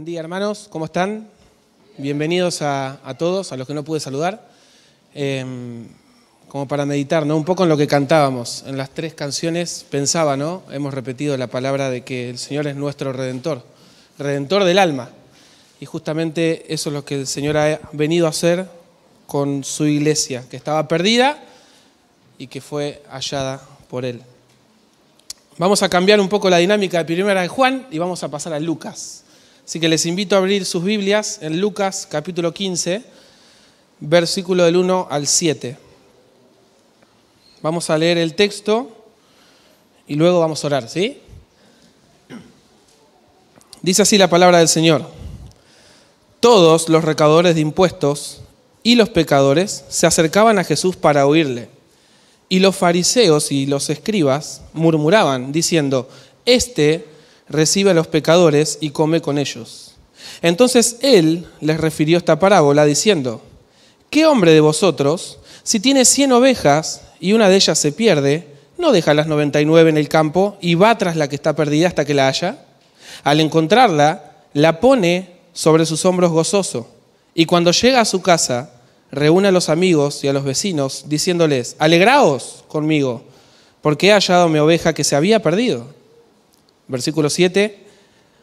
Buen día hermanos, ¿cómo están? Bienvenidos a, todos, a los que no pude saludar. Eh, como para meditar, ¿no? Un poco en lo que cantábamos. En las tres canciones pensaba, ¿no? Hemos repetido la palabra de que el Señor es nuestro redentor, redentor del alma. Y justamente eso es lo que el Señor ha venido a hacer con su iglesia, que estaba perdida y que fue hallada por Él. Vamos a cambiar un poco la dinámica de primera de Juan y vamos a pasar a Lucas. Así que les invito a abrir sus Biblias en Lucas capítulo 15, versículo del 1 al 7. Vamos a leer el texto y luego vamos a orar, ¿sí? Dice así la palabra del Señor. Todos los recaudadores de impuestos y los pecadores se acercaban a Jesús para oírle. Y los fariseos y los escribas murmuraban, diciendo, Este recibe a los pecadores y come con ellos. Entonces él les refirió esta parábola diciendo, ¿qué hombre de vosotros, si tiene cien ovejas y una de ellas se pierde, no deja las 99 en el campo y va tras la que está perdida hasta que la haya? Al encontrarla, la pone sobre sus hombros gozoso y cuando llega a su casa, reúne a los amigos y a los vecinos diciéndoles, alegraos conmigo, porque he hallado mi oveja que se había perdido versículo 7,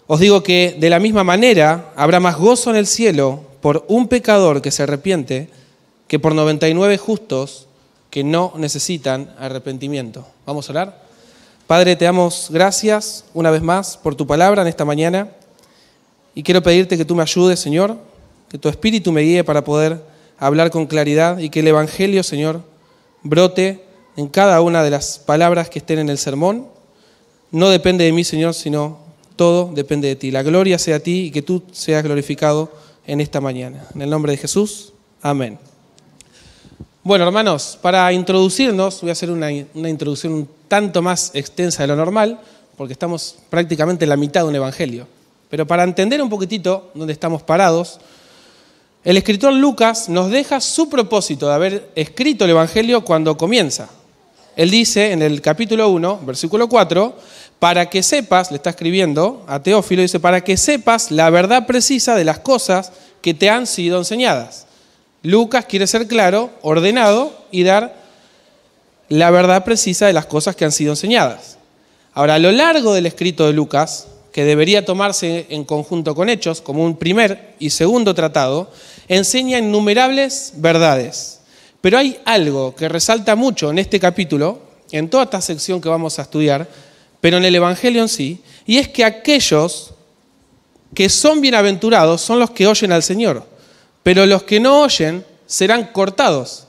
os digo que de la misma manera habrá más gozo en el cielo por un pecador que se arrepiente que por 99 justos que no necesitan arrepentimiento. Vamos a orar. Padre, te damos gracias una vez más por tu palabra en esta mañana y quiero pedirte que tú me ayudes, Señor, que tu espíritu me guíe para poder hablar con claridad y que el Evangelio, Señor, brote en cada una de las palabras que estén en el sermón no depende de mí, Señor, sino todo depende de ti. La gloria sea a ti y que tú seas glorificado en esta mañana. En el nombre de Jesús, amén. Bueno, hermanos, para introducirnos, voy a hacer una, una introducción un tanto más extensa de lo normal, porque estamos prácticamente en la mitad de un evangelio. Pero para entender un poquitito dónde estamos parados, el escritor Lucas nos deja su propósito de haber escrito el evangelio cuando comienza. Él dice en el capítulo 1, versículo 4, para que sepas, le está escribiendo a Teófilo, dice, para que sepas la verdad precisa de las cosas que te han sido enseñadas. Lucas quiere ser claro, ordenado y dar la verdad precisa de las cosas que han sido enseñadas. Ahora, a lo largo del escrito de Lucas, que debería tomarse en conjunto con Hechos, como un primer y segundo tratado, enseña innumerables verdades. Pero hay algo que resalta mucho en este capítulo, en toda esta sección que vamos a estudiar, pero en el Evangelio en sí, y es que aquellos que son bienaventurados son los que oyen al Señor, pero los que no oyen serán cortados.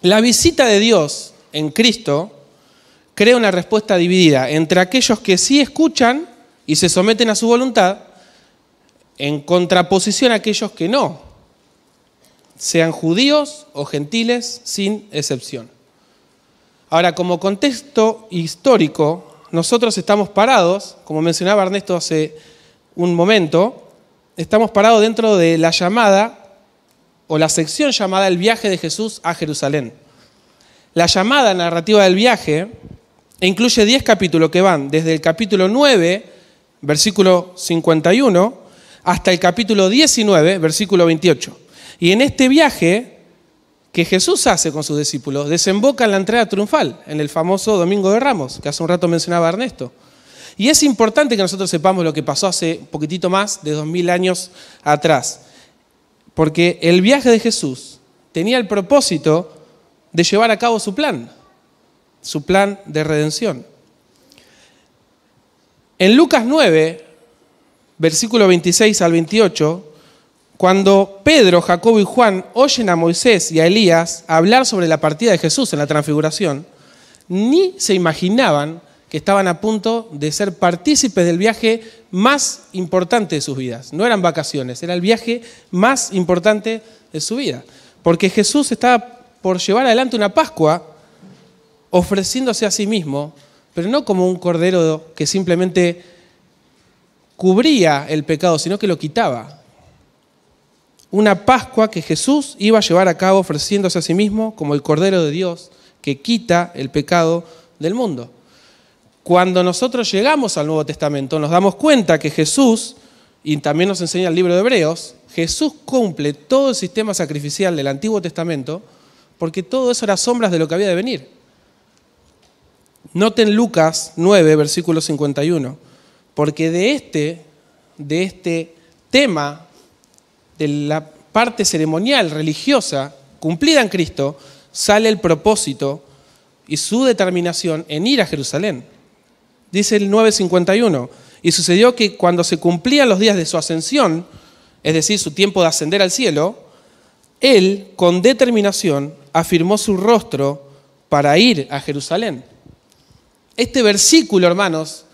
La visita de Dios en Cristo crea una respuesta dividida entre aquellos que sí escuchan y se someten a su voluntad, en contraposición a aquellos que no, sean judíos o gentiles sin excepción. Ahora, como contexto histórico, nosotros estamos parados, como mencionaba Ernesto hace un momento, estamos parados dentro de la llamada o la sección llamada El viaje de Jesús a Jerusalén. La llamada narrativa del viaje incluye 10 capítulos que van desde el capítulo 9, versículo 51, hasta el capítulo 19, versículo 28. Y en este viaje que Jesús hace con sus discípulos desemboca en la entrada triunfal, en el famoso Domingo de Ramos, que hace un rato mencionaba Ernesto. Y es importante que nosotros sepamos lo que pasó hace un poquitito más de dos mil años atrás, porque el viaje de Jesús tenía el propósito de llevar a cabo su plan, su plan de redención. En Lucas 9, versículo 26 al 28, cuando Pedro, Jacobo y Juan oyen a Moisés y a Elías hablar sobre la partida de Jesús en la transfiguración, ni se imaginaban que estaban a punto de ser partícipes del viaje más importante de sus vidas. No eran vacaciones, era el viaje más importante de su vida. Porque Jesús estaba por llevar adelante una Pascua ofreciéndose a sí mismo, pero no como un cordero que simplemente cubría el pecado, sino que lo quitaba una Pascua que Jesús iba a llevar a cabo ofreciéndose a sí mismo como el Cordero de Dios que quita el pecado del mundo. Cuando nosotros llegamos al Nuevo Testamento, nos damos cuenta que Jesús, y también nos enseña el libro de Hebreos, Jesús cumple todo el sistema sacrificial del Antiguo Testamento, porque todo eso era sombras de lo que había de venir. Noten Lucas 9, versículo 51, porque de este, de este tema, la parte ceremonial, religiosa, cumplida en Cristo, sale el propósito y su determinación en ir a Jerusalén. Dice el 951, y sucedió que cuando se cumplían los días de su ascensión, es decir, su tiempo de ascender al cielo, él con determinación afirmó su rostro para ir a Jerusalén. Este versículo, hermanos,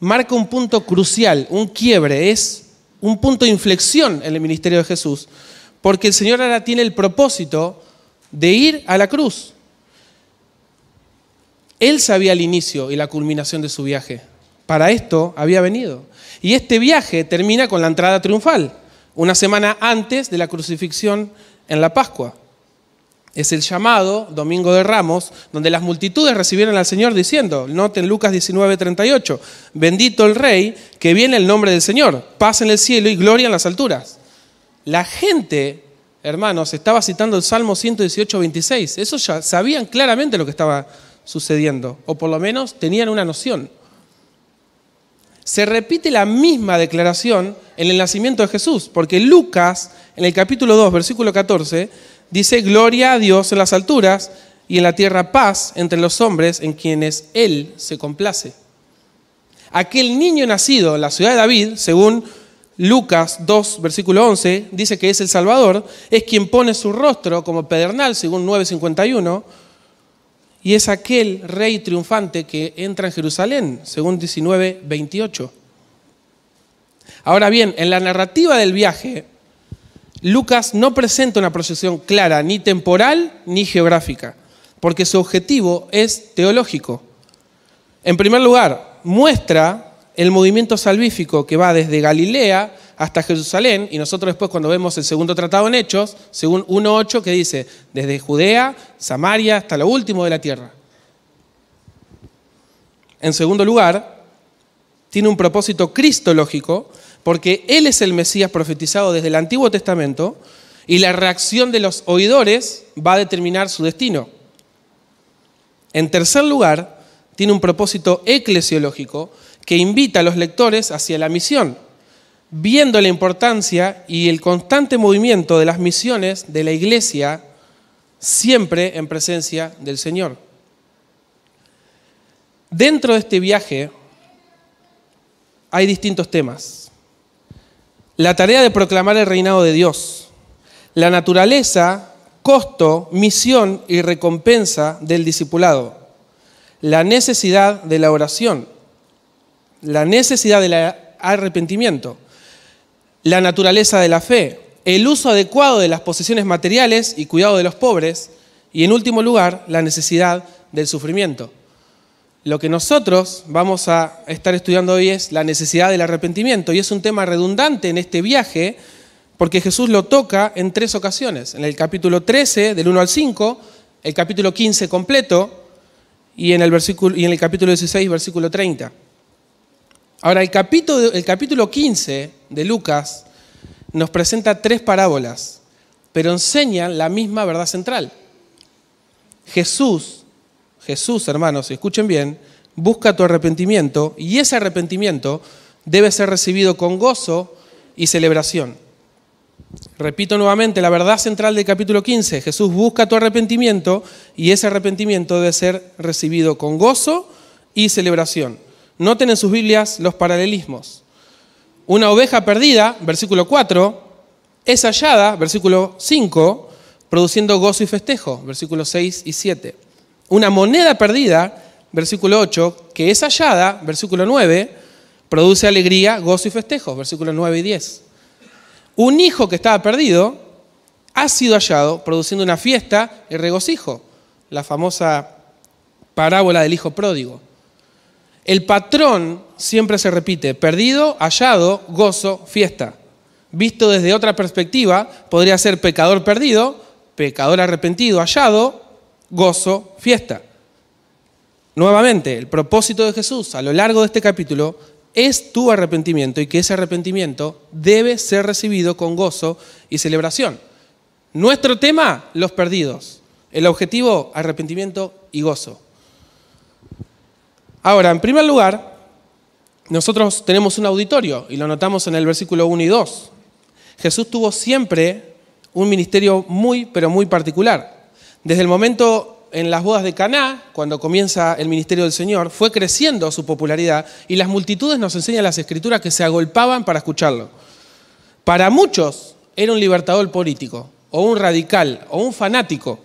marca un punto crucial, un quiebre, es un punto de inflexión en el ministerio de Jesús, porque el Señor ahora tiene el propósito de ir a la cruz. Él sabía el inicio y la culminación de su viaje. Para esto había venido. Y este viaje termina con la entrada triunfal, una semana antes de la crucifixión en la Pascua. Es el llamado Domingo de Ramos, donde las multitudes recibieron al Señor diciendo, noten Lucas 19:38, bendito el Rey, que viene el nombre del Señor, paz en el cielo y gloria en las alturas. La gente hermanos, estaba citando el Salmo 118, 26. Eso ya sabían claramente lo que estaba sucediendo, o por lo menos tenían una noción. Se repite la misma declaración en el nacimiento de Jesús, porque Lucas, en el capítulo 2, versículo 14, dice, Gloria a Dios en las alturas y en la tierra paz entre los hombres en quienes Él se complace. Aquel niño nacido en la ciudad de David, según Lucas 2, versículo 11, dice que es el Salvador, es quien pone su rostro como pedernal, según 951, y es aquel rey triunfante que entra en Jerusalén, según 19, 28. Ahora bien, en la narrativa del viaje, Lucas no presenta una proyección clara, ni temporal ni geográfica, porque su objetivo es teológico. En primer lugar, muestra el movimiento salvífico que va desde Galilea hasta Jerusalén, y nosotros después cuando vemos el segundo tratado en Hechos, según 1.8, que dice, desde Judea, Samaria, hasta lo último de la tierra. En segundo lugar, tiene un propósito cristológico, porque Él es el Mesías profetizado desde el Antiguo Testamento, y la reacción de los oidores va a determinar su destino. En tercer lugar, tiene un propósito eclesiológico, que invita a los lectores hacia la misión, viendo la importancia y el constante movimiento de las misiones de la iglesia, siempre en presencia del Señor. Dentro de este viaje hay distintos temas. La tarea de proclamar el reinado de Dios, la naturaleza, costo, misión y recompensa del discipulado, la necesidad de la oración, la necesidad del arrepentimiento, la naturaleza de la fe, el uso adecuado de las posesiones materiales y cuidado de los pobres, y en último lugar, la necesidad del sufrimiento. Lo que nosotros vamos a estar estudiando hoy es la necesidad del arrepentimiento, y es un tema redundante en este viaje, porque Jesús lo toca en tres ocasiones, en el capítulo 13, del 1 al 5, el capítulo 15 completo, y en el, versículo, y en el capítulo 16, versículo 30. Ahora, el capítulo, el capítulo 15 de Lucas nos presenta tres parábolas, pero enseñan la misma verdad central. Jesús, Jesús, hermanos, escuchen bien, busca tu arrepentimiento y ese arrepentimiento debe ser recibido con gozo y celebración. Repito nuevamente, la verdad central del capítulo 15, Jesús busca tu arrepentimiento y ese arrepentimiento debe ser recibido con gozo y celebración. Noten en sus Biblias los paralelismos. Una oveja perdida, versículo 4, es hallada, versículo 5, produciendo gozo y festejo, versículos 6 y 7. Una moneda perdida, versículo 8, que es hallada, versículo 9, produce alegría, gozo y festejo, versículos 9 y 10. Un hijo que estaba perdido ha sido hallado, produciendo una fiesta y regocijo, la famosa parábola del hijo pródigo. El patrón siempre se repite, perdido, hallado, gozo, fiesta. Visto desde otra perspectiva, podría ser pecador perdido, pecador arrepentido, hallado, gozo, fiesta. nuevamente, el propósito de Jesús a lo largo de este capítulo es tu arrepentimiento y que ese arrepentimiento debe ser recibido con gozo y celebración. Nuestro tema, los perdidos. El objetivo, arrepentimiento y gozo. Ahora, en primer lugar, nosotros tenemos un auditorio y lo notamos en el versículo 1 y 2. Jesús tuvo siempre un ministerio muy, pero muy particular. Desde el momento en las bodas de Caná, cuando comienza el ministerio del Señor, fue creciendo su popularidad y las multitudes nos enseñan las escrituras que se agolpaban para escucharlo. Para muchos era un libertador político, o un radical, o un fanático.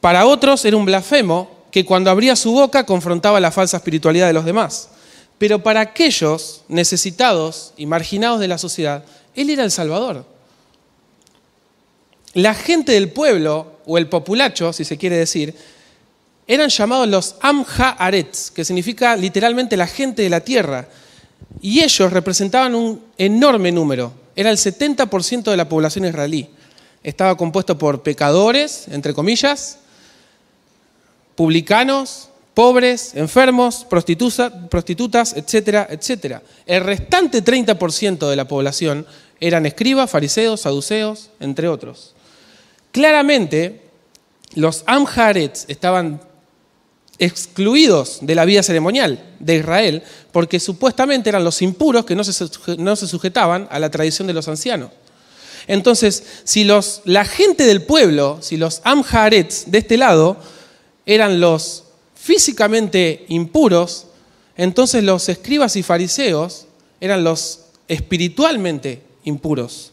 Para otros era un blasfemo que cuando abría su boca confrontaba la falsa espiritualidad de los demás. Pero para aquellos necesitados y marginados de la sociedad, Él era el Salvador. La gente del pueblo o el populacho, si se quiere decir, eran llamados los Amha Aretz, que significa literalmente la gente de la tierra. Y ellos representaban un enorme número, era el 70% de la población israelí. Estaba compuesto por pecadores, entre comillas, publicanos, pobres, enfermos, prostitutas, etcétera, etcétera. El restante 30% de la población eran escribas, fariseos, saduceos, entre otros. Claramente, los Amharets estaban excluidos de la vida ceremonial de Israel porque supuestamente eran los impuros que no se, sujetaban a la tradición de los ancianos. Entonces, si los, la gente del pueblo, si los Amharets de este lado eran los físicamente impuros, entonces los escribas y fariseos eran los espiritualmente impuros.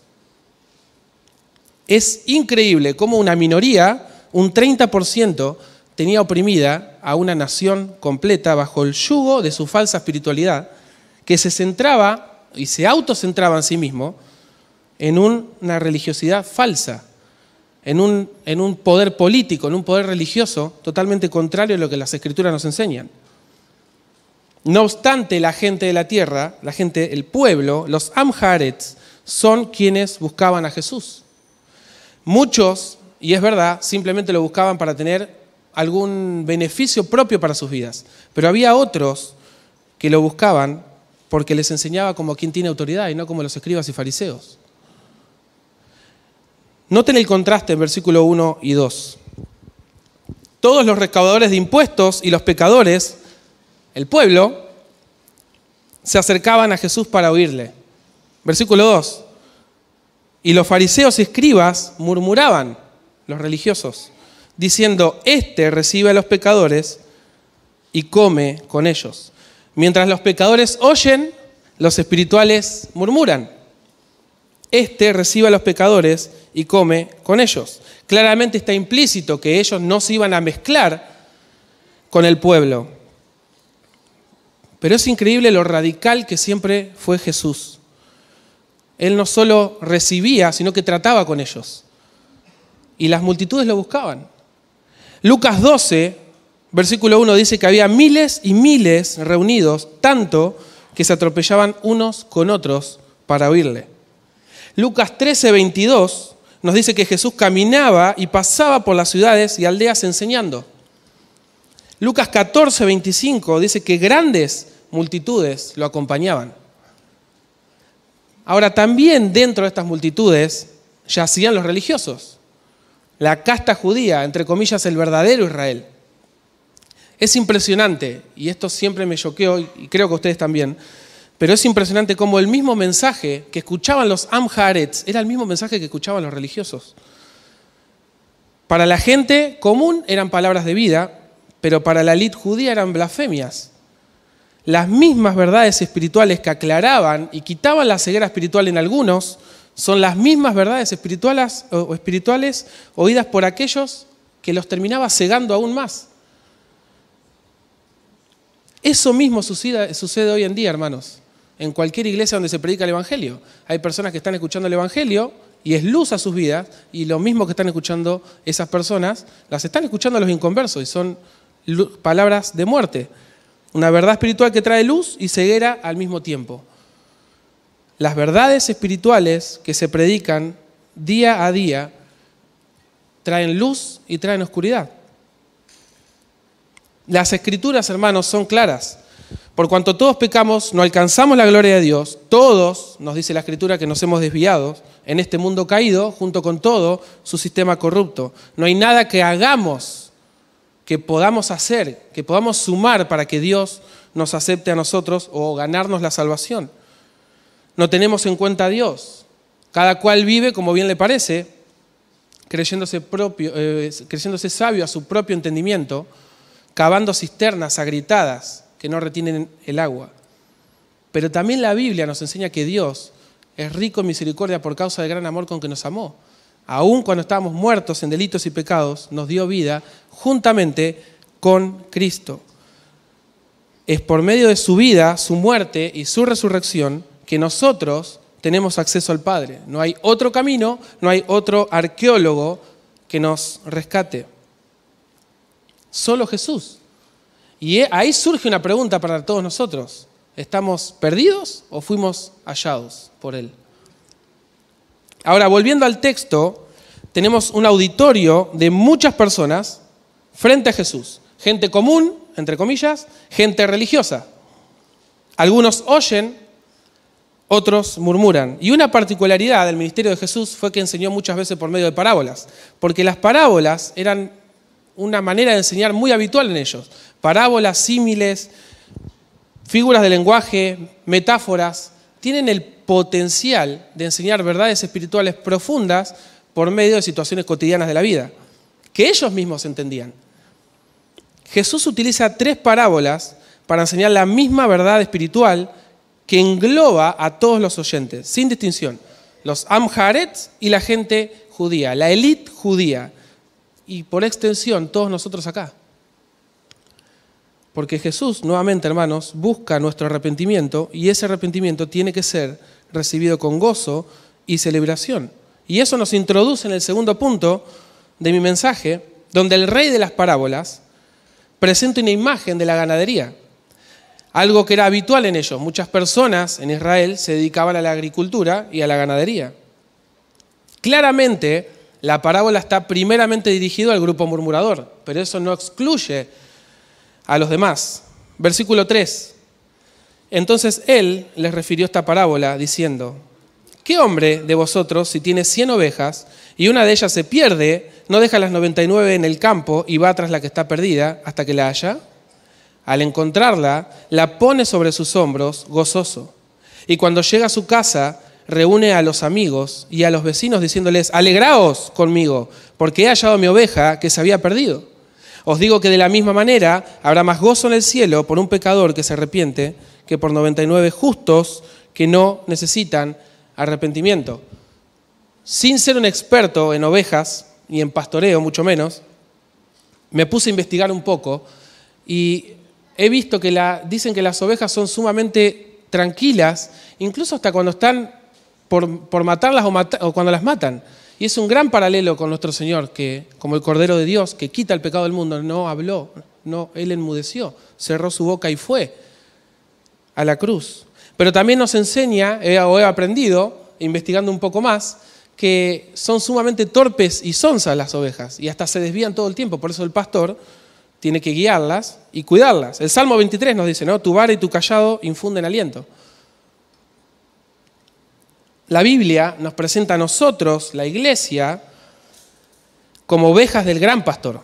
Es increíble cómo una minoría, un 30%, tenía oprimida a una nación completa bajo el yugo de su falsa espiritualidad, que se centraba y se autocentraba en sí mismo en una religiosidad falsa, en un, poder político, en un poder religioso totalmente contrario a lo que las escrituras nos enseñan. No obstante, la gente de la tierra, la gente, el pueblo, los Amharets, son quienes buscaban a Jesús. Muchos, y es verdad, simplemente lo buscaban para tener algún beneficio propio para sus vidas. Pero había otros que lo buscaban porque les enseñaba como quien tiene autoridad y no como los escribas y fariseos. Noten el contraste en versículo 1 y 2. Todos los recaudadores de impuestos y los pecadores, el pueblo, se acercaban a Jesús para oírle. Versículo 2. Y los fariseos y escribas murmuraban, los religiosos, diciendo, Este recibe a los pecadores y come con ellos. Mientras los pecadores oyen, los espirituales murmuran. Este recibe a los pecadores y come con ellos. Claramente está implícito que ellos no se iban a mezclar con el pueblo. Pero es increíble lo radical que siempre fue Jesús. Él no solo recibía, sino que trataba con ellos. Y las multitudes lo buscaban. Lucas 12, versículo 1 dice que había miles y miles reunidos, tanto que se atropellaban unos con otros para oírle. Lucas 13, 22 nos dice que Jesús caminaba y pasaba por las ciudades y aldeas enseñando. Lucas 14, 25 dice que grandes multitudes lo acompañaban. Ahora, también dentro de estas multitudes yacían los religiosos, la casta judía, entre comillas, el verdadero Israel. Es impresionante, y esto siempre me choqueó, y creo que ustedes también, pero es impresionante cómo el mismo mensaje que escuchaban los Amharets era el mismo mensaje que escuchaban los religiosos. Para la gente común eran palabras de vida, pero para la élite judía eran blasfemias las mismas verdades espirituales que aclaraban y quitaban la ceguera espiritual en algunos, son las mismas verdades espirituales, o espirituales oídas por aquellos que los terminaba cegando aún más. Eso mismo sucede, sucede hoy en día, hermanos, en cualquier iglesia donde se predica el Evangelio. Hay personas que están escuchando el Evangelio y es luz a sus vidas, y lo mismo que están escuchando esas personas, las están escuchando los inconversos y son palabras de muerte. Una verdad espiritual que trae luz y ceguera al mismo tiempo. Las verdades espirituales que se predican día a día traen luz y traen oscuridad. Las escrituras, hermanos, son claras. Por cuanto todos pecamos, no alcanzamos la gloria de Dios, todos, nos dice la escritura, que nos hemos desviado en este mundo caído, junto con todo su sistema corrupto. No hay nada que hagamos, que podamos hacer, que podamos sumar para que Dios nos acepte a nosotros o ganarnos la salvación. No tenemos en cuenta a Dios. Cada cual vive como bien le parece, creyéndose, propio, eh, creyéndose sabio a su propio entendimiento, cavando cisternas agritadas que no retienen el agua. Pero también la Biblia nos enseña que Dios es rico en misericordia por causa del gran amor con que nos amó. Aun cuando estábamos muertos en delitos y pecados, nos dio vida juntamente con Cristo. Es por medio de su vida, su muerte y su resurrección que nosotros tenemos acceso al Padre. No hay otro camino, no hay otro arqueólogo que nos rescate. Solo Jesús. Y ahí surge una pregunta para todos nosotros. ¿Estamos perdidos o fuimos hallados por Él? Ahora, volviendo al texto, tenemos un auditorio de muchas personas frente a Jesús. Gente común, entre comillas, gente religiosa. Algunos oyen, otros murmuran. Y una particularidad del ministerio de Jesús fue que enseñó muchas veces por medio de parábolas, porque las parábolas eran una manera de enseñar muy habitual en ellos. Parábolas, símiles, figuras de lenguaje, metáforas, tienen el potencial de enseñar verdades espirituales profundas por medio de situaciones cotidianas de la vida, que ellos mismos entendían. Jesús utiliza tres parábolas para enseñar la misma verdad espiritual que engloba a todos los oyentes, sin distinción. Los Amharets y la gente judía, la élite judía, y por extensión todos nosotros acá. Porque Jesús, nuevamente hermanos, busca nuestro arrepentimiento y ese arrepentimiento tiene que ser recibido con gozo y celebración. Y eso nos introduce en el segundo punto de mi mensaje, donde el rey de las parábolas presenta una imagen de la ganadería, algo que era habitual en ellos. Muchas personas en Israel se dedicaban a la agricultura y a la ganadería. Claramente, la parábola está primeramente dirigida al grupo murmurador, pero eso no excluye a los demás. Versículo 3. Entonces él les refirió esta parábola diciendo, ¿qué hombre de vosotros, si tiene cien ovejas y una de ellas se pierde, no deja las 99 en el campo y va tras la que está perdida hasta que la haya? Al encontrarla, la pone sobre sus hombros gozoso. Y cuando llega a su casa, reúne a los amigos y a los vecinos diciéndoles, alegraos conmigo, porque he hallado mi oveja que se había perdido. Os digo que de la misma manera habrá más gozo en el cielo por un pecador que se arrepiente que por 99 justos que no necesitan arrepentimiento. Sin ser un experto en ovejas y en pastoreo, mucho menos, me puse a investigar un poco y he visto que dicen que las ovejas son sumamente tranquilas, incluso hasta cuando están por, matarlas o, cuando las matan. Y es un gran paralelo con nuestro Señor, que como el Cordero de Dios, que quita el pecado del mundo, no habló, no, Él enmudeció, cerró su boca y fue a la cruz. Pero también nos enseña, o he aprendido, investigando un poco más, que son sumamente torpes y sonzas las ovejas, y hasta se desvían todo el tiempo, por eso el pastor tiene que guiarlas y cuidarlas. El Salmo 23 nos dice, ¿no? Tu vara y tu callado infunden aliento. La Biblia nos presenta a nosotros, la iglesia, como ovejas del gran pastor,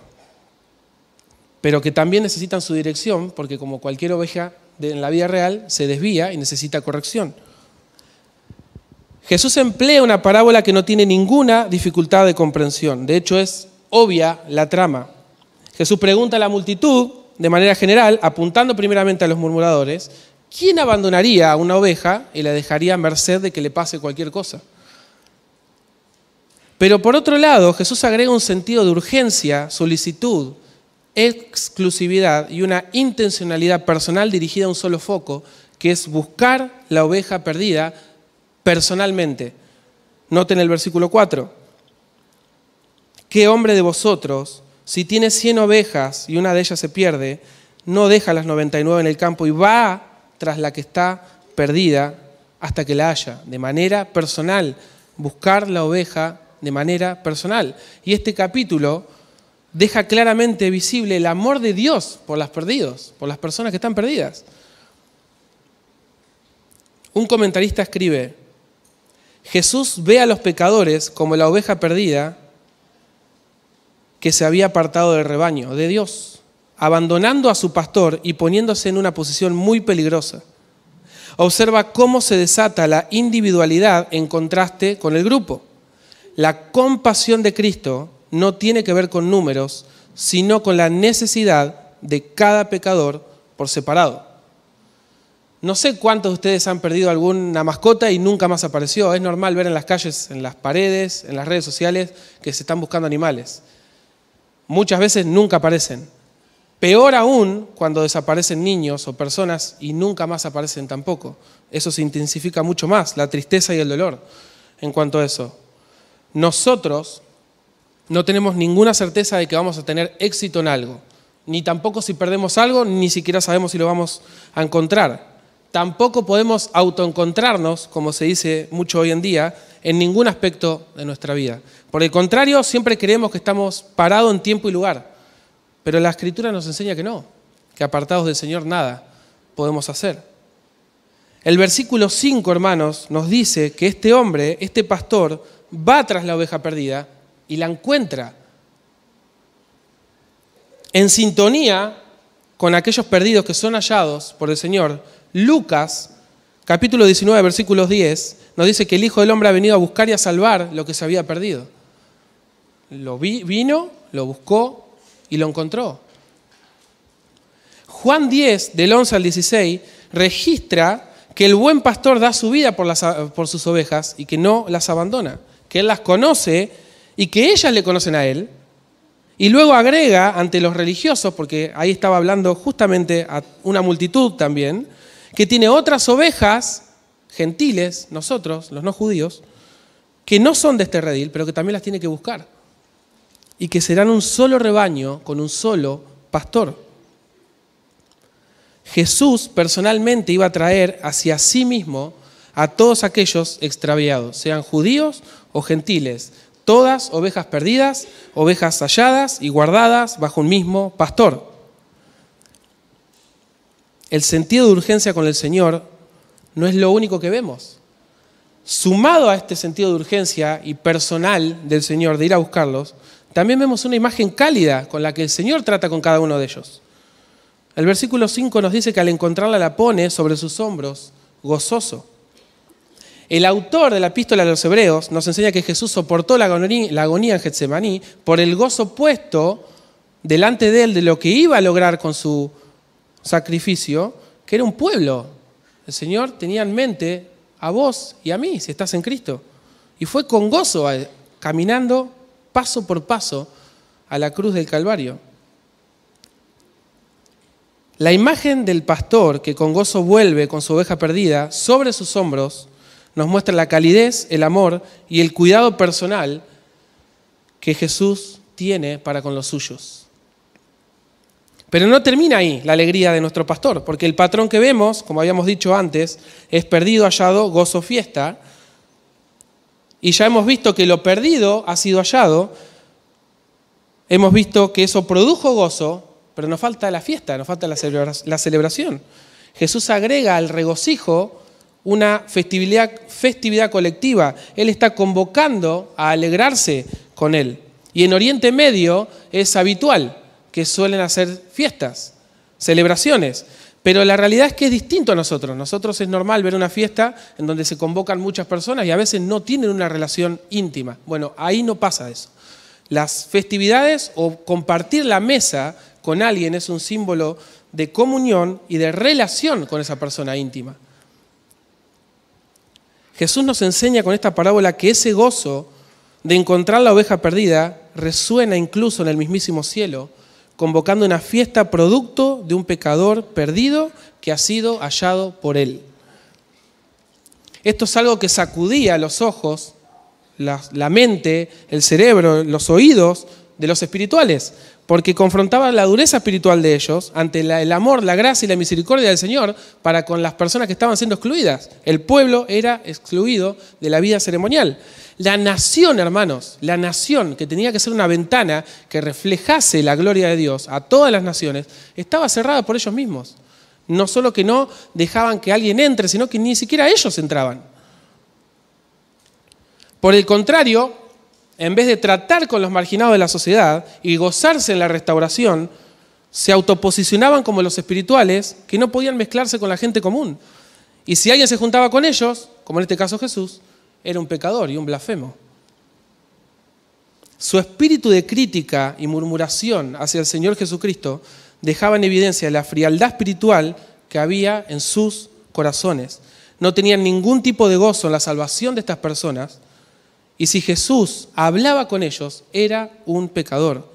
pero que también necesitan su dirección, porque como cualquier oveja en la vida real, se desvía y necesita corrección. Jesús emplea una parábola que no tiene ninguna dificultad de comprensión, de hecho es obvia la trama. Jesús pregunta a la multitud, de manera general, apuntando primeramente a los murmuradores, ¿quién abandonaría a una oveja y la dejaría a merced de que le pase cualquier cosa? Pero por otro lado, Jesús agrega un sentido de urgencia, solicitud, exclusividad y una intencionalidad personal dirigida a un solo foco, que es buscar la oveja perdida personalmente. Noten el versículo 4. ¿Qué hombre de vosotros, si tiene 100 ovejas y una de ellas se pierde, no deja las 99 en el campo y va tras la que está perdida hasta que la haya, de manera personal, buscar la oveja de manera personal. Y este capítulo deja claramente visible el amor de Dios por las perdidos, por las personas que están perdidas. Un comentarista escribe, Jesús ve a los pecadores como la oveja perdida que se había apartado del rebaño de Dios, abandonando a su pastor y poniéndose en una posición muy peligrosa. Observa cómo se desata la individualidad en contraste con el grupo. La compasión de Cristo no tiene que ver con números, sino con la necesidad de cada pecador por separado. No sé cuántos de ustedes han perdido alguna mascota y nunca más apareció. Es normal ver en las calles, en las paredes, en las redes sociales, que se están buscando animales. Muchas veces nunca aparecen. Peor aún cuando desaparecen niños o personas y nunca más aparecen tampoco. Eso se intensifica mucho más, la tristeza y el dolor en cuanto a eso. Nosotros no tenemos ninguna certeza de que vamos a tener éxito en algo, ni tampoco si perdemos algo, ni siquiera sabemos si lo vamos a encontrar. Tampoco podemos autoencontrarnos, como se dice mucho hoy en día, en ningún aspecto de nuestra vida. Por el contrario, siempre creemos que estamos parados en tiempo y lugar, pero la Escritura nos enseña que no, que apartados del Señor nada podemos hacer. El versículo 5, hermanos, nos dice que este hombre, este pastor, va tras la oveja perdida y la encuentra en sintonía con aquellos perdidos que son hallados por el Señor. Lucas, capítulo 19, versículos 10, nos dice que el Hijo del Hombre ha venido a buscar y a salvar lo que se había perdido. Lo vino, lo buscó y lo encontró. Juan 10, del 11 al 16, registra que el buen pastor da su vida por, sus ovejas y que no las abandona, que él las conoce y que ellas le conocen a Él. Y luego agrega ante los religiosos, porque ahí estaba hablando justamente a una multitud también, que tiene otras ovejas gentiles, nosotros, los no judíos, que no son de este redil, pero que también las tiene que buscar. Y que serán un solo rebaño con un solo pastor. Jesús personalmente iba a traer hacia sí mismo a todos aquellos extraviados, sean judíos o gentiles, todas ovejas perdidas, ovejas halladas y guardadas bajo un mismo pastor. El sentido de urgencia con el Señor no es lo único que vemos. Sumado a este sentido de urgencia y personal del Señor de ir a buscarlos, también vemos una imagen cálida con la que el Señor trata con cada uno de ellos. El versículo 5 nos dice que al encontrarla la pone sobre sus hombros, gozoso. El autor de la epístola de los Hebreos nos enseña que Jesús soportó la agonía, en Getsemaní por el gozo puesto delante de él de lo que iba a lograr con su sacrificio, que era un pueblo. El Señor tenía en mente a vos y a mí, si estás en Cristo. Y fue con gozo caminando paso por paso a la cruz del Calvario. La imagen del pastor que con gozo vuelve con su oveja perdida sobre sus hombros nos muestra la calidez, el amor y el cuidado personal que Jesús tiene para con los suyos. Pero no termina ahí la alegría de nuestro pastor, porque el patrón que vemos, como habíamos dicho antes, es perdido, hallado, gozo, fiesta. Y ya hemos visto que lo perdido ha sido hallado. Hemos visto que eso produjo gozo, pero nos falta la fiesta, nos falta la celebración. Jesús agrega al regocijo una festividad, festividad colectiva. Él está convocando a alegrarse con Él. Y en Oriente Medio es habitual que suelen hacer fiestas, celebraciones. Pero la realidad es que es distinto a nosotros. Nosotros es normal ver una fiesta en donde se convocan muchas personas y a veces no tienen una relación íntima. Bueno, ahí no pasa eso. Las festividades o compartir la mesa con alguien es un símbolo de comunión y de relación con esa persona íntima. Jesús nos enseña con esta parábola que ese gozo de encontrar la oveja perdida resuena incluso en el mismísimo cielo, convocando una fiesta producto de un pecador perdido que ha sido hallado por él. Esto es algo que sacudía los ojos, la, mente, el cerebro, los oídos de los espirituales, porque confrontaba la dureza espiritual de ellos ante el amor, la gracia y la misericordia del Señor para con las personas que estaban siendo excluidas. El pueblo era excluido de la vida ceremonial. La nación, hermanos, la nación que tenía que ser una ventana que reflejase la gloria de Dios a todas las naciones, estaba cerrada por ellos mismos. No solo que no dejaban que alguien entre, sino que ni siquiera ellos entraban. Por el contrario, en vez de tratar con los marginados de la sociedad y gozarse en la restauración, se autoposicionaban como los espirituales que no podían mezclarse con la gente común. Y si alguien se juntaba con ellos, como en este caso Jesús, era un pecador y un blasfemo. Su espíritu de crítica y murmuración hacia el Señor Jesucristo dejaba en evidencia la frialdad espiritual que había en sus corazones. No tenían ningún tipo de gozo en la salvación de estas personas y si Jesús hablaba con ellos, era un pecador.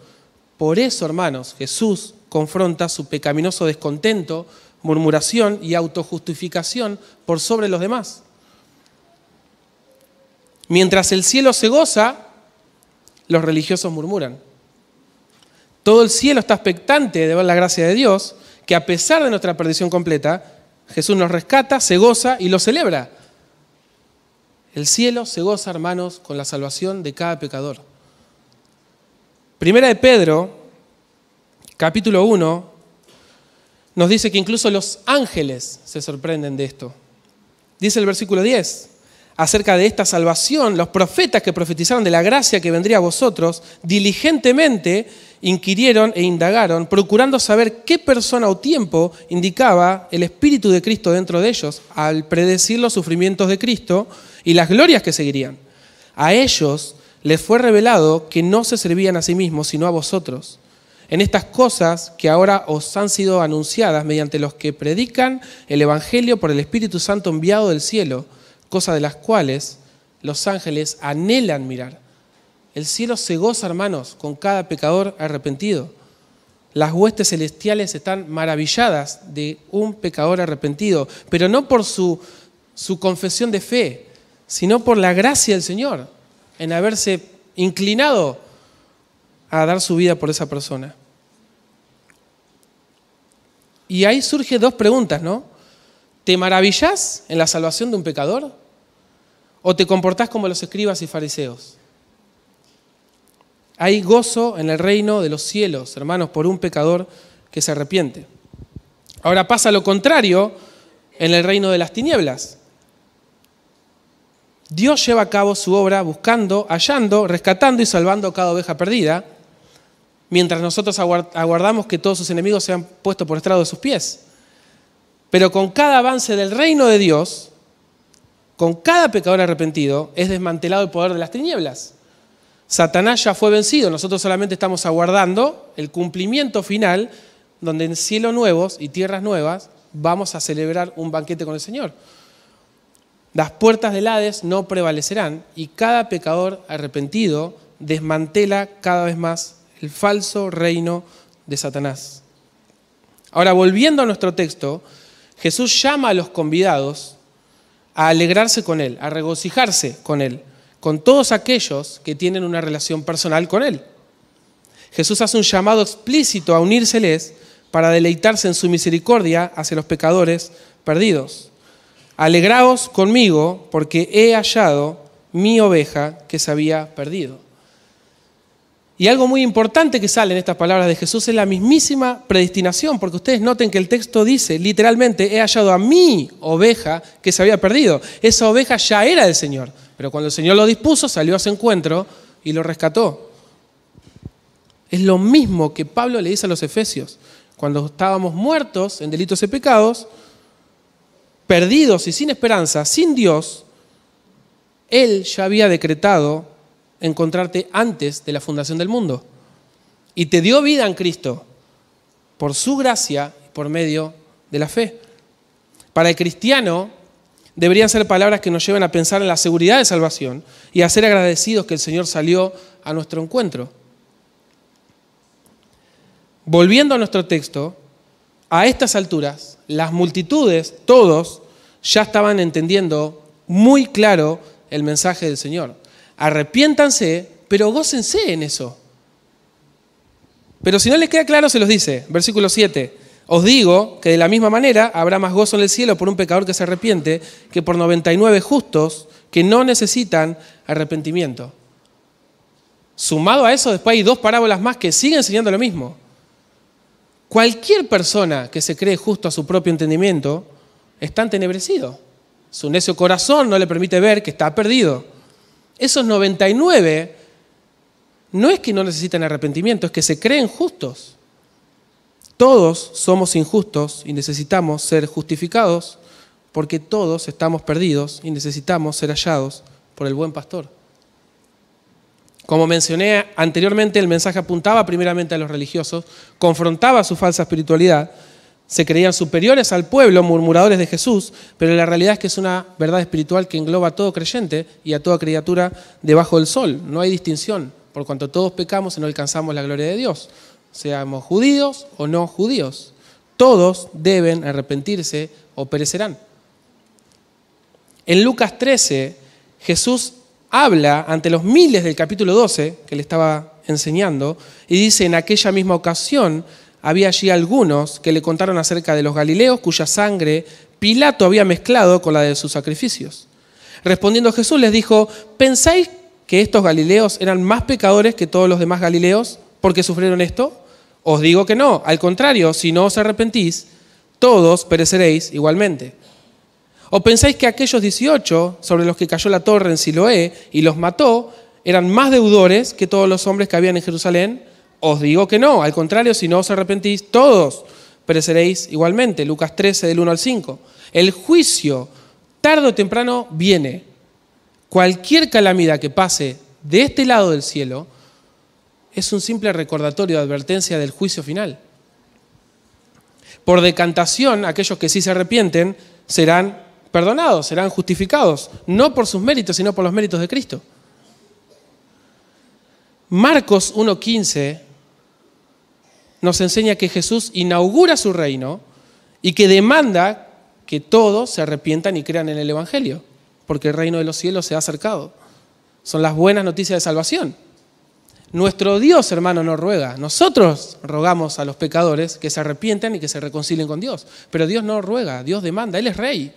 Por eso, hermanos, Jesús confronta su pecaminoso descontento, murmuración y autojustificación por sobre los demás. Mientras el cielo se goza, los religiosos murmuran. Todo el cielo está expectante de ver la gracia de Dios, que a pesar de nuestra perdición completa, Jesús nos rescata, se goza y lo celebra. El cielo se goza, hermanos, con la salvación de cada pecador. Primera de Pedro, capítulo 1, nos dice que incluso los ángeles se sorprenden de esto. Dice el versículo 10, acerca de esta salvación, los profetas que profetizaron de la gracia que vendría a vosotros, diligentemente inquirieron e indagaron, procurando saber qué persona o tiempo indicaba el Espíritu de Cristo dentro de ellos al predecir los sufrimientos de Cristo y las glorias que seguirían. A ellos les fue revelado que no se servían a sí mismos, sino a vosotros. En estas cosas que ahora os han sido anunciadas mediante los que predican el Evangelio por el Espíritu Santo enviado del cielo, cosas de las cuales los ángeles anhelan mirar. El cielo se goza, hermanos, con cada pecador arrepentido. Las huestes celestiales están maravilladas de un pecador arrepentido, pero no por su, su confesión de fe, sino por la gracia del Señor en haberse inclinado a dar su vida por esa persona. Y ahí surge dos preguntas, ¿no? ¿Te maravillas en la salvación de un pecador? ¿O te comportás como los escribas y fariseos? Hay gozo en el reino de los cielos, hermanos, por un pecador que se arrepiente. Ahora pasa lo contrario en el reino de las tinieblas. Dios lleva a cabo su obra buscando, hallando, rescatando y salvando cada oveja perdida, mientras nosotros aguardamos que todos sus enemigos sean puestos por estrado de sus pies. Pero con cada avance del reino de Dios, con cada pecador arrepentido, es desmantelado el poder de las tinieblas. Satanás ya fue vencido, nosotros solamente estamos aguardando el cumplimiento final, donde en cielos nuevos y tierras nuevas vamos a celebrar un banquete con el Señor. Las puertas del Hades no prevalecerán y cada pecador arrepentido desmantela cada vez más el falso reino de Satanás. Ahora, volviendo a nuestro texto, Jesús llama a los convidados a alegrarse con Él, a regocijarse con Él, con todos aquellos que tienen una relación personal con Él. Jesús hace un llamado explícito a unírseles para deleitarse en su misericordia hacia los pecadores perdidos. Alegraos conmigo porque he hallado mi oveja que se había perdido. Y algo muy importante que sale en estas palabras de Jesús es la mismísima predestinación, porque ustedes noten que el texto dice literalmente, he hallado a mi oveja que se había perdido. Esa oveja ya era del Señor, pero cuando el Señor lo dispuso, salió a su encuentro y lo rescató. Es lo mismo que Pablo le dice a los Efesios. Cuando estábamos muertos en delitos y pecados, perdidos y sin esperanza, sin Dios, Él ya había decretado encontrarte antes de la fundación del mundo. Y te dio vida en Cristo por su gracia y por medio de la fe. Para el cristiano deberían ser palabras que nos lleven a pensar en la seguridad de salvación y a ser agradecidos que el Señor salió a nuestro encuentro. Volviendo a nuestro texto, a estas alturas, las multitudes, todos, ya estaban entendiendo muy claro el mensaje del Señor. Arrepiéntanse, pero gócense en eso. Pero si no les queda claro, se los dice. Versículo 7. Os digo que de la misma manera habrá más gozo en el cielo por un pecador que se arrepiente que por 99 justos que no necesitan arrepentimiento. Sumado a eso, después hay dos parábolas más que siguen enseñando lo mismo. Cualquier persona que se cree justo a su propio entendimiento está entenebrecido. Su necio corazón no le permite ver que está perdido. Esos 99 no es que no necesitan arrepentimiento, es que se creen justos. Todos somos injustos y necesitamos ser justificados porque todos estamos perdidos y necesitamos ser hallados por el buen pastor. Como mencioné anteriormente, el mensaje apuntaba primeramente a los religiosos, confrontaba su falsa espiritualidad, se creían superiores al pueblo, murmuradores de Jesús, pero la realidad es que es una verdad espiritual que engloba a todo creyente y a toda criatura debajo del sol. No hay distinción, por cuanto todos pecamos y no alcanzamos la gloria de Dios seamos judíos o no judíos. Todos deben arrepentirse o perecerán. En Lucas 13, Jesús habla ante los miles del capítulo 12 que le estaba enseñando y dice, en aquella misma ocasión había allí algunos que le contaron acerca de los galileos cuya sangre Pilato había mezclado con la de sus sacrificios. Respondiendo Jesús les dijo, ¿pensáis que estos galileos eran más pecadores que todos los demás galileos porque sufrieron esto? Os digo que no, al contrario, si no os arrepentís, todos pereceréis igualmente. ¿O pensáis que aquellos 18 sobre los que cayó la torre en Siloé y los mató eran más deudores que todos los hombres que habían en Jerusalén? Os digo que no, al contrario, si no os arrepentís, todos pereceréis igualmente. Lucas 13 del 1 al 5. El juicio, tarde o temprano, viene. Cualquier calamidad que pase de este lado del cielo, es un simple recordatorio de advertencia del juicio final. Por decantación, aquellos que sí se arrepienten serán perdonados, serán justificados, no por sus méritos, sino por los méritos de Cristo. Marcos 1.15 nos enseña que Jesús inaugura su reino y que demanda que todos se arrepientan y crean en el Evangelio, porque el reino de los cielos se ha acercado. Son las buenas noticias de salvación. Nuestro Dios, hermano, no ruega. Nosotros rogamos a los pecadores que se arrepientan y que se reconcilien con Dios. Pero Dios no ruega, Dios demanda, Él es rey.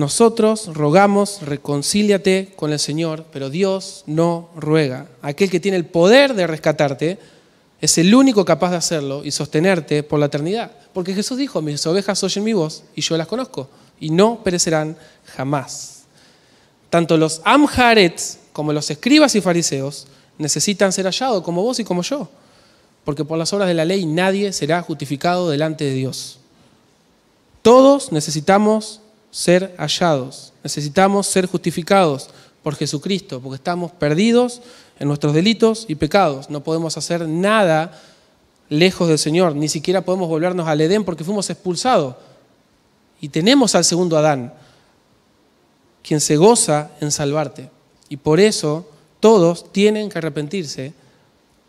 Nosotros rogamos, reconcíliate con el Señor, pero Dios no ruega. Aquel que tiene el poder de rescatarte es el único capaz de hacerlo y sostenerte por la eternidad. Porque Jesús dijo, mis ovejas oyen mi voz y yo las conozco y no perecerán jamás. Tanto los Amharets, como los escribas y fariseos, necesitan ser hallados como vos y como yo, porque por las obras de la ley nadie será justificado delante de Dios. Todos necesitamos ser hallados, necesitamos ser justificados por Jesucristo, porque estamos perdidos en nuestros delitos y pecados. No podemos hacer nada lejos del Señor, ni siquiera podemos volvernos al Edén porque fuimos expulsados. Y tenemos al segundo Adán, quien se goza en salvarte. Y por eso todos tienen que arrepentirse,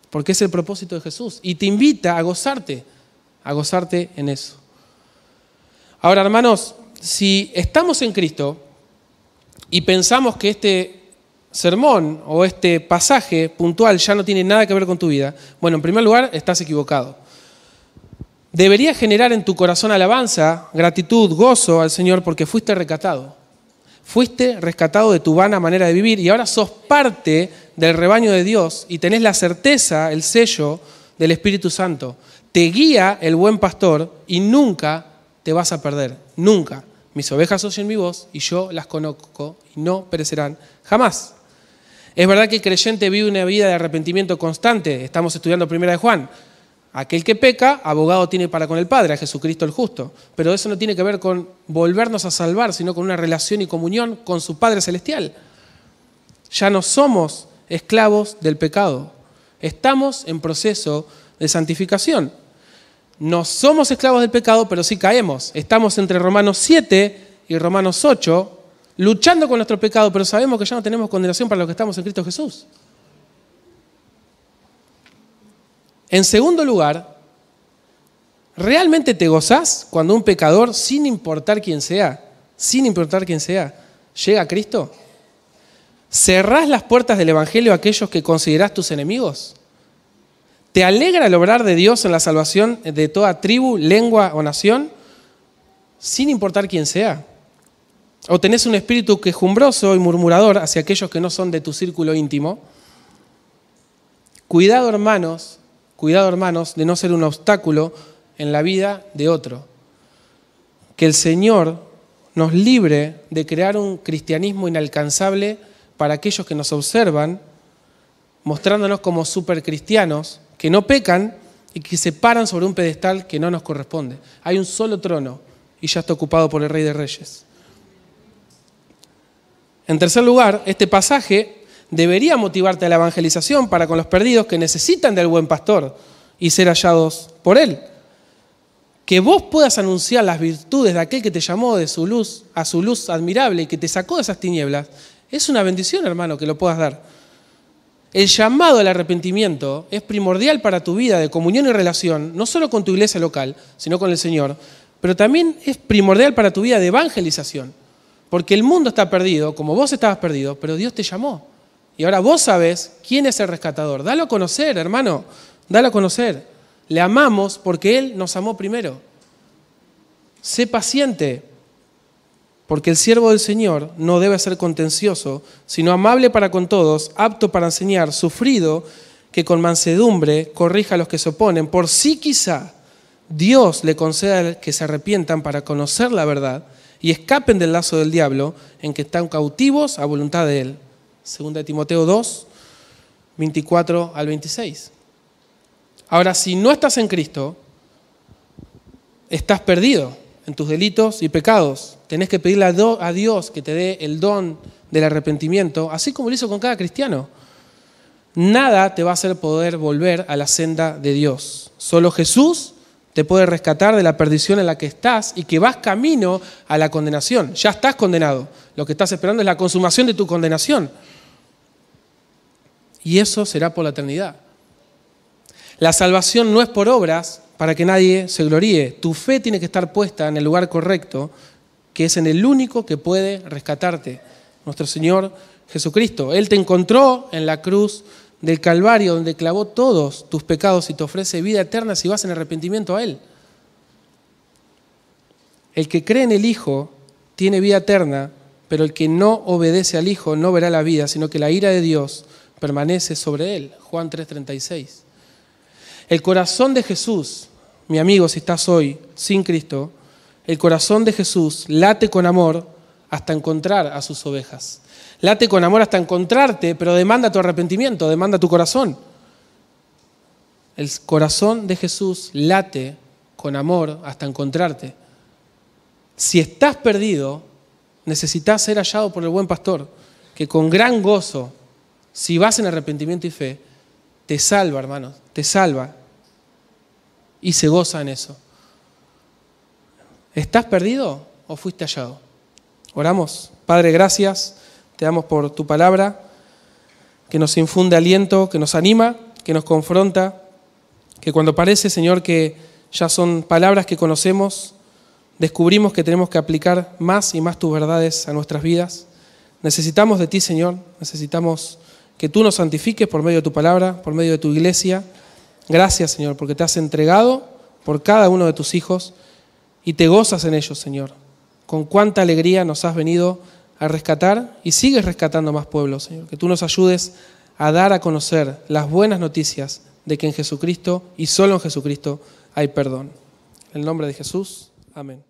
porque es el propósito de Jesús. Y te invita a gozarte, a gozarte en eso. Ahora, hermanos, si estamos en Cristo y pensamos que este sermón o este pasaje puntual ya no tiene nada que ver con tu vida, bueno, en primer lugar, estás equivocado. Debería generar en tu corazón alabanza, gratitud, gozo al Señor porque fuiste recatado. Fuiste rescatado de tu vana manera de vivir y ahora sos parte del rebaño de Dios y tenés la certeza, el sello del Espíritu Santo. Te guía el buen pastor y nunca te vas a perder, nunca. Mis ovejas oyen mi voz y yo las conozco y no perecerán jamás. Es verdad que el creyente vive una vida de arrepentimiento constante. Estamos estudiando Primera de Juan. Aquel que peca, abogado tiene para con el Padre, a Jesucristo el justo. Pero eso no tiene que ver con volvernos a salvar, sino con una relación y comunión con su Padre Celestial. Ya no somos esclavos del pecado. Estamos en proceso de santificación. No somos esclavos del pecado, pero sí caemos. Estamos entre Romanos 7 y Romanos 8, luchando con nuestro pecado, pero sabemos que ya no tenemos condenación para los que estamos en Cristo Jesús. En segundo lugar, ¿realmente te gozás cuando un pecador, sin importar quién sea, sin importar quién sea, llega a Cristo? ¿Cerrás las puertas del Evangelio a aquellos que considerás tus enemigos? ¿Te alegra el obrar de Dios en la salvación de toda tribu, lengua o nación? Sin importar quién sea. ¿O tenés un espíritu quejumbroso y murmurador hacia aquellos que no son de tu círculo íntimo? Cuidado, hermanos, cuidado, hermanos, de no ser un obstáculo en la vida de otro. Que el Señor nos libre de crear un cristianismo inalcanzable para aquellos que nos observan, mostrándonos como supercristianos, que no pecan y que se paran sobre un pedestal que no nos corresponde. Hay un solo trono y ya está ocupado por el Rey de Reyes. En tercer lugar, este pasaje debería motivarte a la evangelización para con los perdidos que necesitan del buen pastor y ser hallados por él. Que vos puedas anunciar las virtudes de aquel que te llamó de su luz a su luz admirable y que te sacó de esas tinieblas, es una bendición, hermano, que lo puedas dar. El llamado al arrepentimiento es primordial para tu vida de comunión y relación, no solo con tu iglesia local, sino con el Señor, pero también es primordial para tu vida de evangelización. Porque el mundo está perdido, como vos estabas perdido, pero Dios te llamó. Y ahora vos sabés quién es el rescatador. Dalo a conocer, hermano. Dalo a conocer. Le amamos porque Él nos amó primero. Sé paciente, porque el siervo del Señor no debe ser contencioso, sino amable para con todos, apto para enseñar, sufrido, que con mansedumbre corrija a los que se oponen, por si quizá Dios le conceda que se arrepientan para conocer la verdad y escapen del lazo del diablo en que están cautivos a voluntad de él. Segunda de Timoteo 2, 24 al 26. Ahora, si no estás en Cristo, estás perdido en tus delitos y pecados. Tenés que pedirle a Dios que te dé el don del arrepentimiento, así como lo hizo con cada cristiano. Nada te va a hacer poder volver a la senda de Dios. Solo Jesús te puede rescatar de la perdición en la que estás y que vas camino a la condenación. Ya estás condenado. Lo que estás esperando es la consumación de tu condenación. Y eso será por la eternidad. La salvación no es por obras para que nadie se gloríe. Tu fe tiene que estar puesta en el lugar correcto, que es en el único que puede rescatarte, nuestro Señor Jesucristo. Él te encontró en la cruz del Calvario, donde clavó todos tus pecados y te ofrece vida eterna si vas en arrepentimiento a Él. El que cree en el Hijo tiene vida eterna, pero el que no obedece al Hijo no verá la vida, sino que la ira de Dios permanece sobre él. Juan 3:36. El corazón de Jesús, mi amigo, si estás hoy sin Cristo, el corazón de Jesús late con amor hasta encontrar a sus ovejas. Late con amor hasta encontrarte, pero demanda tu arrepentimiento, demanda tu corazón. El corazón de Jesús late con amor hasta encontrarte. Si estás perdido, necesitas ser hallado por el buen pastor, que con gran gozo, si vas en arrepentimiento y fe, te salva, hermanos, te salva y se goza en eso. ¿Estás perdido o fuiste hallado? Oramos. Padre, gracias te damos por tu palabra, que nos infunde aliento, que nos anima, que nos confronta, que cuando parece, Señor, que ya son palabras que conocemos, descubrimos que tenemos que aplicar más y más tus verdades a nuestras vidas. Necesitamos de ti, Señor, necesitamos que tú nos santifiques por medio de tu palabra, por medio de tu iglesia. Gracias, Señor, porque te has entregado por cada uno de tus hijos y te gozas en ellos, Señor. Con cuánta alegría nos has venido a rescatar y sigues rescatando más pueblos, Señor. Que tú nos ayudes a dar a conocer las buenas noticias de que en Jesucristo y solo en Jesucristo hay perdón. En el nombre de Jesús, amén.